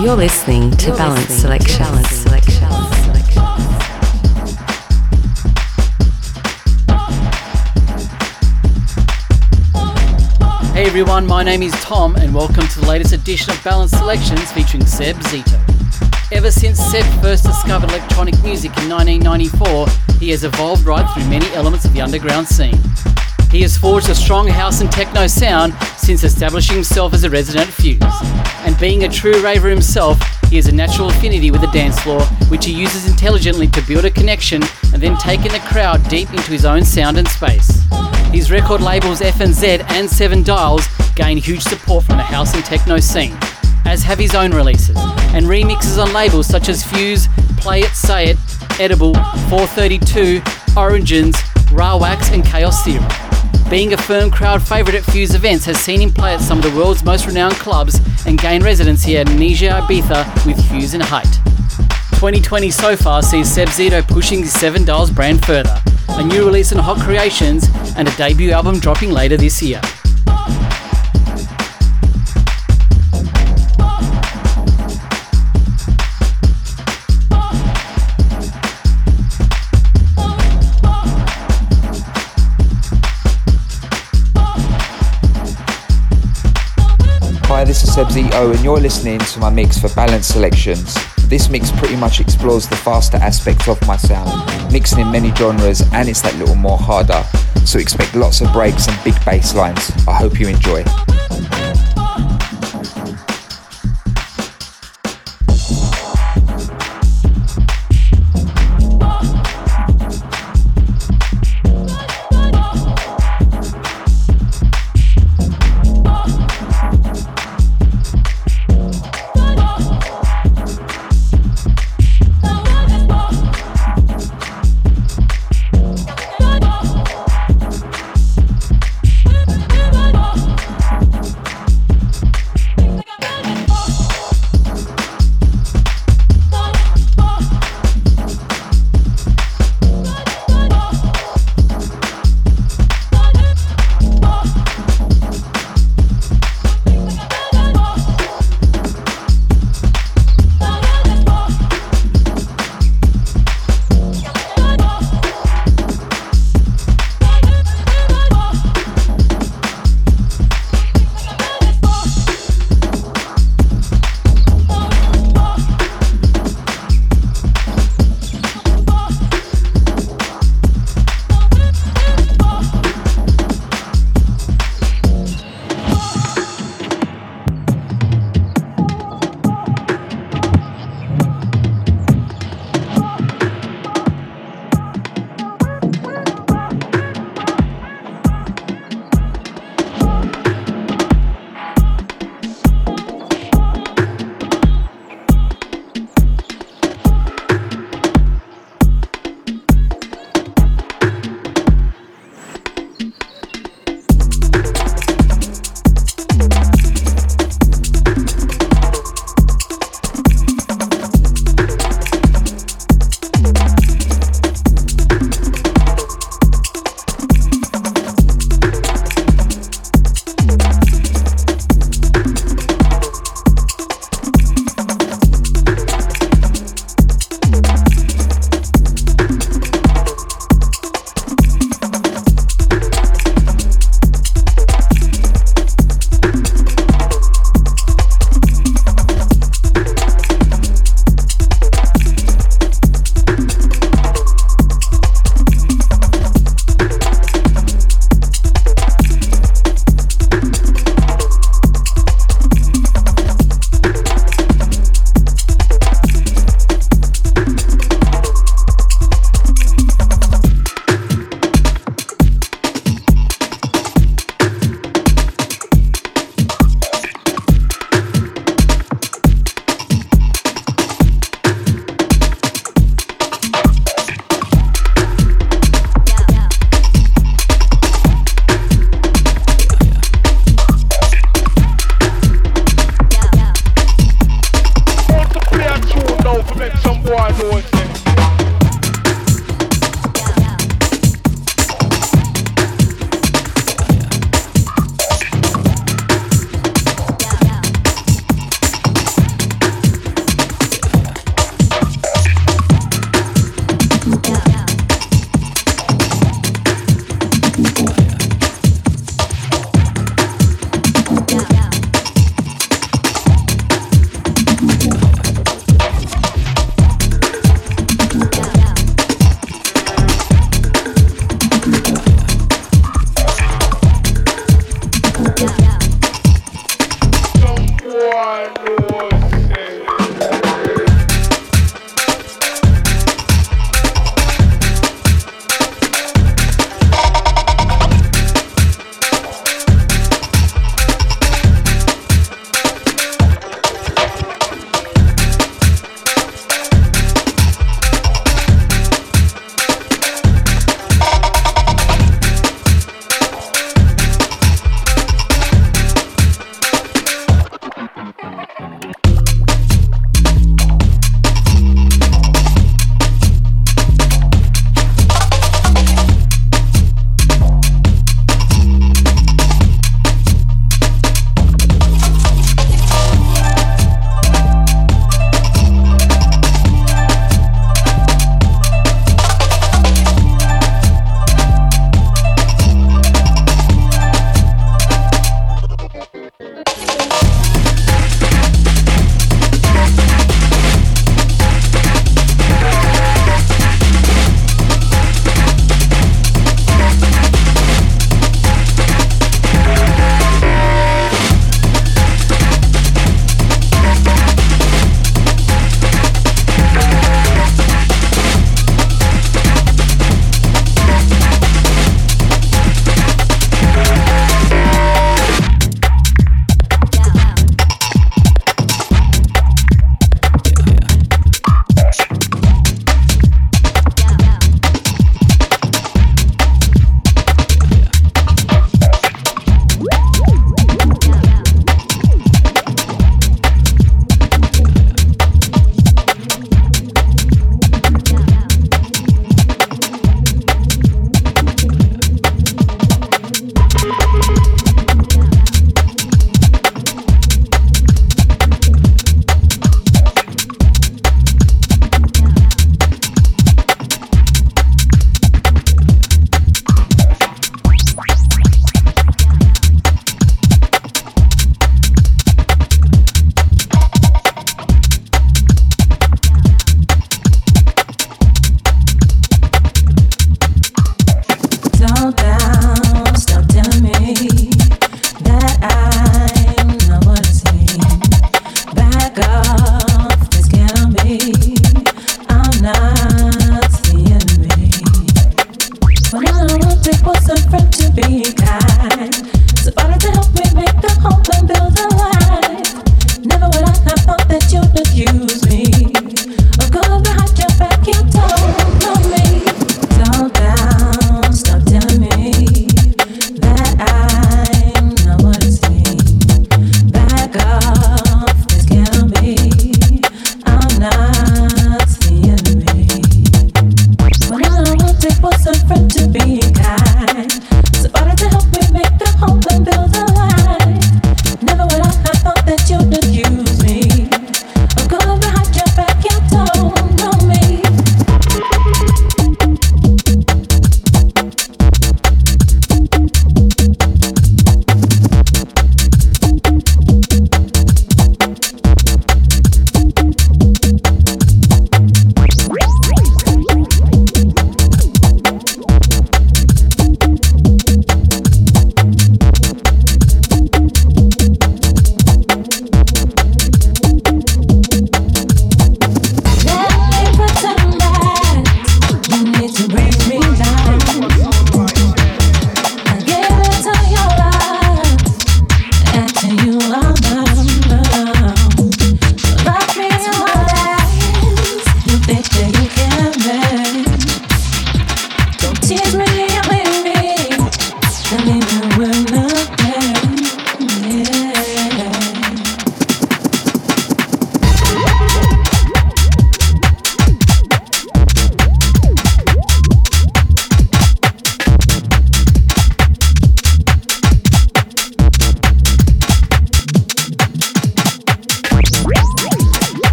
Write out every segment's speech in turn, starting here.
You're listening to Balance Selection. Balance Selection. Hey everyone, my name is Tom, and welcome to the latest edition of Balance Selections featuring Seb Zito. Ever since Seb first discovered electronic music in 1994, he has evolved right through many elements of the underground scene. He has forged a strong house and techno sound since establishing himself as a resident at Fuse. And being a true raver himself, he has a natural affinity with the dance floor, which he uses intelligently to build a connection and then take in the crowd deep into his own sound and space. His record labels FNZ and Seven Dials gain huge support from the house and techno scene, as have his own releases, and remixes on labels such as Fuse, Play It, Say It, Edible, 432, Origins, Raw Wax, and Chaos Theory. Being a firm crowd favourite at Fuse events has seen him play at some of the world's most renowned clubs and gain residency at Amnesia Ibiza with Fuse and Hyte. 2020 so far sees Seb Zito pushing his Seven Dials brand further, a new release in Hot Creations, and a debut album dropping later this year. And you're listening to my mix for Balance Selections. This mix pretty much explores the faster aspect of my sound, mixing in many genres, and it's that little more harder. So expect lots of breaks and big bass lines. I hope you enjoy.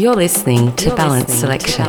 You're listening to Balance Selection.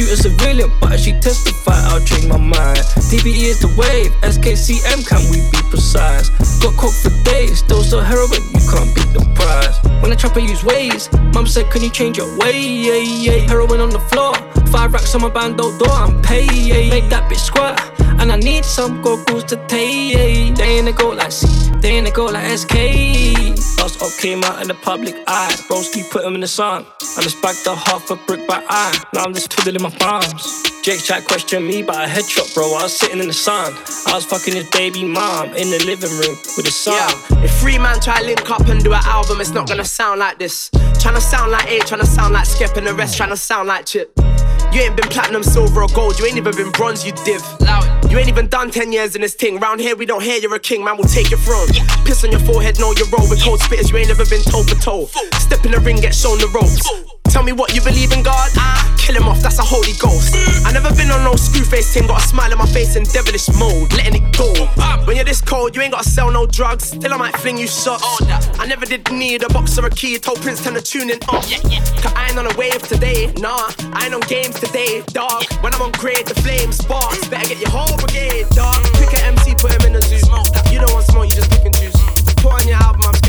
Shoot a civilian, but she testify, I'll change my mind. DBE is the wave, SKCM, can we be precise? Got coke for days, still so heroin, you can't beat the price. When I trap, I use ways. Mum said, Can you change your way? Yeah, yeah. Heroin on the floor, five racks on my bando door, I'm paid. Make that bitch squat. And I need some goggles to take. Yeah. They ain't a go like C, they ain't a go like SK. Came out in the public eye. Broski put him in the sun. I just backed a half a brick by eye. Now I'm just twiddling my palms. Jake tried question me by a headshot, bro. I was sitting in the sun. I was fucking his baby mom in the living room with his son. Yeah. If three man try link up and do an album, it's not gonna sound like this. Tryna sound like A, tryna sound like Skep, and the rest tryna sound like Chip. You ain't been platinum, silver, or gold. You ain't even been bronze, you div. You ain't even done 10 years in this thing. Round here, we don't hear you're a king, man, we'll take your throne. Piss on your forehead, know you roll with cold spitters. You ain't never been toe for toe. Step in the ring, get shown the ropes. Tell me what you believe in God. Kill him off, that's a holy ghost. I never been on no screw face thing, got a smile on my face in devilish mode, letting it go. When you're this cold, you ain't gotta sell no drugs. Still, I might fling you shots. Oh, I never did need a box or a key. Told Prince turn the tune in up. Yeah, yeah. Cause I ain't on a wave today, nah. I ain't on games today, dog. When I'm on grade, the flames sparks. Mm. Better get your whole brigade, dog. Pick an MC, put him in the zoo. You don't want smoke, you just pick and choose. Mm. Put on your album, I'm